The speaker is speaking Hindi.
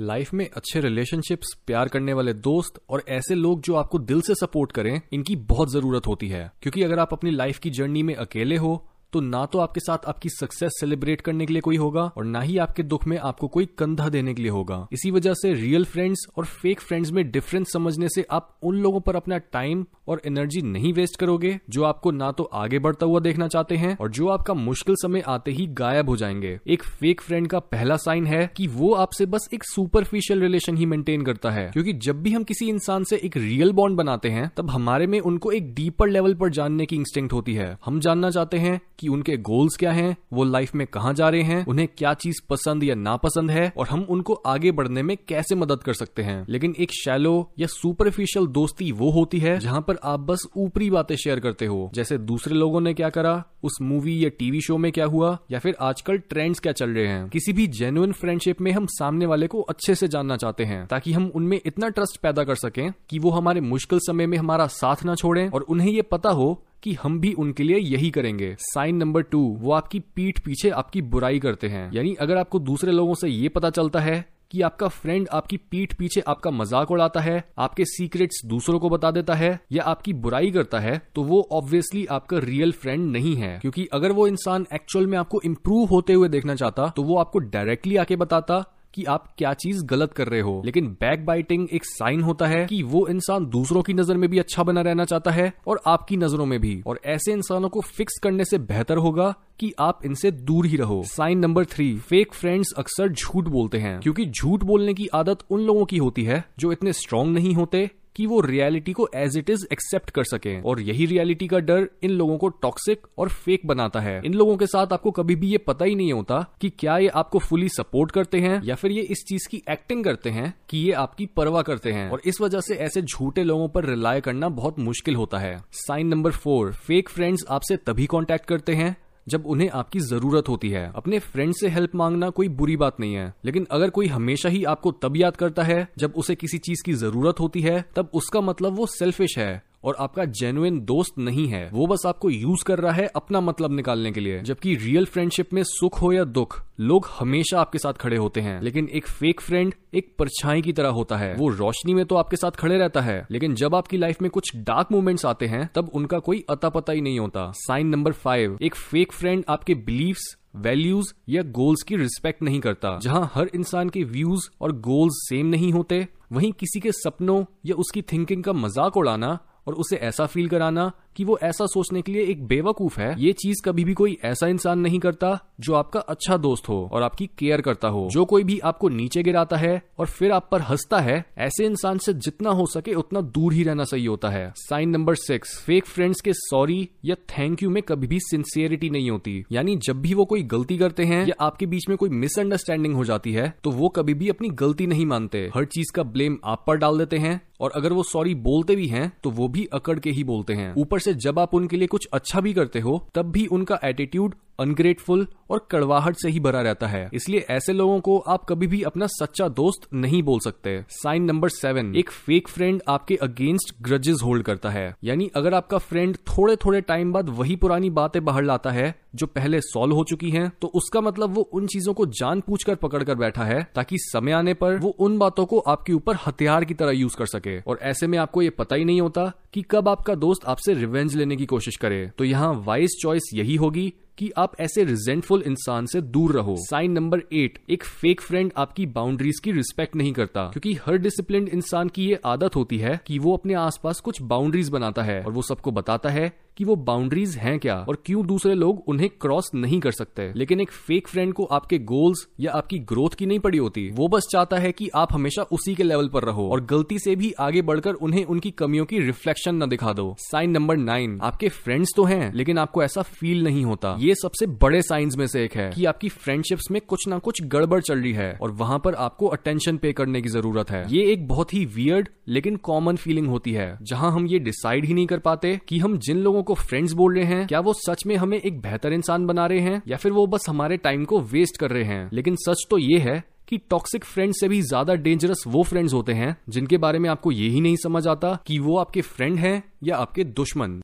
लाइफ में अच्छे रिलेशनशिप्स, प्यार करने वाले दोस्त और ऐसे लोग जो आपको दिल से सपोर्ट करें, इनकी बहुत ज़रूरत होती है। क्योंकि अगर आप अपनी लाइफ की जर्नी में अकेले हो तो ना तो आपके साथ आपकी सक्सेस सेलिब्रेट करने के लिए कोई होगा और ना ही आपके दुख में आपको कोई कंधा देने के लिए होगा। इसी वजह से रियल फ्रेंड्स और फेक फ्रेंड्स में डिफरेंस समझने से आप उन लोगों पर अपना टाइम और एनर्जी नहीं वेस्ट करोगे जो आपको ना तो आगे बढ़ता हुआ देखना चाहते हैं और जो आपका मुश्किल समय आते ही गायब हो जाएँगे। एक फेक फ्रेंड का पहला साइन है कि वो आपसे बस एक सुपरफिशियल रिलेशन ही मेंटेन करता है। क्योंकि जब भी हम किसी इंसान से एक रियल बॉन्ड बनाते हैं, तब हमारे में उनको एक डीपर लेवल पर जानने की इंस्टिंक्ट होती है। हम जानना चाहते हैं कि उनके गोल्स क्या हैं, वो लाइफ में कहा जा रहे हैं, उन्हें क्या चीज़ पसंद या नापसंद है, और हम उनको आगे बढ़ने में कैसे मदद कर सकते हैं। लेकिन एक शैलो या सुपरफिशियल दोस्ती वो होती है, जहाँ पर आप बस ऊपरी बातें शेयर करते हो। जैसे दूसरे लोगों ने क्या करा, उस मूवी या टीवी शो में क्या हुआ, या फिर आजकल ट्रेंड्स क्या चल रहे हैं। किसी भी जेन्युन फ्रेंडशिप में हम सामने वाले को अच्छे से जानना चाहते हैं, ताकि हम उनमें इतना ट्रस्ट पैदा कर सकें कि वो हमारे मुश्किल समय में हमारा साथ ना छोड़ें, और उन्हें ये पता हो कि हम भी उनके लिए यही करेंगे। साइन नंबर टू वो आपकी पीठ पीछे आपकी बुराई करते हैं। यानी अगर आपको दूसरे लोगों से ये पता चलता है कि आपका फ्रेंड आपकी पीठ पीछे आपका मज़ाक उड़ाता है, आपके सीक्रेट्स दूसरों को बता देता है या आपकी बुराई करता है तो वो ऑब्वियसली आपका रियल फ्रेंड नहीं है। क्योंकि अगर वो इंसान एक्चुअल में आपको इम्प्रूव होते हुए देखना चाहता तो वो आपको डायरेक्टली आके बताता कि आप क्या चीज़ गलत कर रहे हो। लेकिन बैक बाइटिंग एक साइन होता है कि वो इंसान दूसरों की नज़र में भी अच्छा बना रहना चाहता है और आपकी नज़रों में भी। और ऐसे इंसानों को फिक्स करने से बेहतर होगा कि आप इनसे दूर ही रहो। Sign number three fake friends अक्सर झूठ बोलते हैं। क्योंकि झूठ बोलने की आदत उन लोगों की होती है जो इतने स्ट्रांग नहीं होते कि वो रियलिटी को एज इट इज़ एक्सेप्ट कर सके। और यही रियलिटी का डर इन लोगों को टॉक्सिक और फेक बनाता है। इन लोगों के साथ आपको कभी भी ये पता ही नहीं होता कि क्या ये आपको फुली सपोर्ट करते हैं या फिर ये इस चीज़ की एक्टिंग करते हैं कि ये आपकी परवाह करते हैं। और इस वजह से ऐसे झूठे लोगों पर रिलाय करना बहुत मुश्किल होता है। Sign number four fake friends आपसे तभी कॉन्टेक्ट करते हैं जब उन्हें आपकी ज़रूरत होती है। अपने फ्रेंड से हेल्प मांगना कोई बुरी बात नहीं है। लेकिन अगर कोई हमेशा ही आपको तब याद करता है, जब उसे किसी चीज़ की ज़रूरत होती है, तब उसका मतलब वो सेल्फिश है। और आपका जेन्युइन दोस्त नहीं है। वो बस आपको यूज़ कर रहा है अपना मतलब निकालने के लिए। जबकि रियल फ्रेंडशिप में सुख हो या दुख, लोग हमेशा आपके साथ खड़े होते हैं। लेकिन एक फेक फ्रेंड एक परछाई की तरह होता है। वो रोशनी में तो आपके साथ खड़े रहता है। लेकिन जब आपकी लाइफ में कुछ डार्क मोमेंट्स आते हैं, तब उनका कोई अता पता ही नहीं होता। साइन नंबर फाइव एक फेक फ्रेंड आपके बिलीव्स वैल्यूज़ या गोल्स की रिस्पेक्ट नहीं करता। जहाँ हर इंसान के व्यूज़ और गोल्स सेम नहीं होते, वहीं किसी के सपनों या उसकी थिंकिंग का मज़ाक उड़ाना और उसे ऐसा फील कराना कि वो ऐसा सोचने के लिए एक बेवकूफ़ है। ये चीज़ कभी भी कोई ऐसा इंसान नहीं करता जो आपका अच्छा दोस्त हो और आपकी केयर करता हो। जो कोई भी आपको नीचे गिराता है और फिर आप पर हंसता है, ऐसे इंसान से जितना हो सके उतना दूर ही रहना सही होता है। Sign number six fake friends के सॉरी या थैंक यू में कभी भी सिंसियरिटी नहीं होती। यानी जब भी वो कोई गलती करते हैं या आपके बीच में कोई मिसअंडरस्टैंडिंग हो जाती है तो वो कभी भी अपनी गलती नहीं मानते। हर चीज़ का ब्लेम आप पर डाल देते हैं और अगर वो सॉरी बोलते भी हैं तो वो भी अकड़ के ही बोलते हैं। ऊपर जब आप उनके लिए कुछ अच्छा भी करते हो तब भी उनका एटीट्यूड अनग्रेटफुल और कड़वाहट से ही भरा रहता है। इसलिए ऐसे लोगों को आप कभी भी अपना सच्चा दोस्त नहीं बोल सकते। साइन नंबर सेवन एक फेक फ्रेंड आपके अगेंस्ट ग्रजेस होल्ड करता है। यानी अगर आपका फ्रेंड थोड़े थोड़े टाइम बाद वही पुरानी बातें बाहर लाता है, जो पहले सॉल्व हो चुकी हैं तो उसका मतलब वो उन चीज़ों को जान पूछ कर पकड़ कर बैठा है, ताकि समय आने पर वो उन बातों को आपके ऊपर हथियार की तरह यूज़ कर सके। और ऐसे में आपको ये पता ही नहीं होता कि कब आपका दोस्त आपसे रिवेंज लेने की कोशिश करे। तो यहाँ वाइस चॉइस यही होगी कि आप ऐसे रिजेंटफुल इंसान से दूर रहो। साइन नंबर एट एक फेक फ्रेंड आपकी बाउंड्रीज की रिस्पेक्ट नहीं करता, क्योंकि हर डिसिप्लिन इंसान की ये आदत होती है कि वो अपने आसपास कुछ बाउंड्रीज बनाता है और वो सबको बताता है कि वो बाउंड्रीज हैं क्या और क्यों दूसरे लोग उन्हें क्रॉस नहीं कर सकते? लेकिन एक फेक फ्रेंड को आपके गोल्स या आपकी ग्रोथ की नहीं पड़ी होती। वो बस चाहता है कि आप हमेशा उसी के लेवल पर रहो और गलती से भी आगे बढ़कर उन्हें उनकी कमियों की रिफ्लेक्शन न दिखा दो। साइन नंबर नाइन आपके फ्रेंड्स तो हैं, लेकिन आपको ऐसा फील नहीं होता। ये सबसे बड़े साइंस में से एक है कि आपकी फ्रेंडशिप्स में कुछ ना कुछ गड़बड़ चल रही है और वहाँ पर आपको अटेंशन पे करने की ज़रूरत है। ये एक बहुत ही वियर्ड लेकिन कॉमन फीलिंग होती है, जहाँ हम ये डिसाइड ही नहीं कर पाते कि हम जिन लोगों को फ्रेंड्स बोल रहे हैं? क्या वो सच में हमें एक बेहतर इंसान बना रहे हैं? या फिर वो बस हमारे टाइम को वेस्ट कर रहे हैं? लेकिन सच तो ये है कि टॉक्सिक फ्रेंड्स से भी ज़्यादा डेंजरस वो फ्रेंड्स होते हैं, जिनके बारे में आपको ये ही नहीं समझ आता कि वो आपके फ्रेंड हैं या आपके दुश्मन।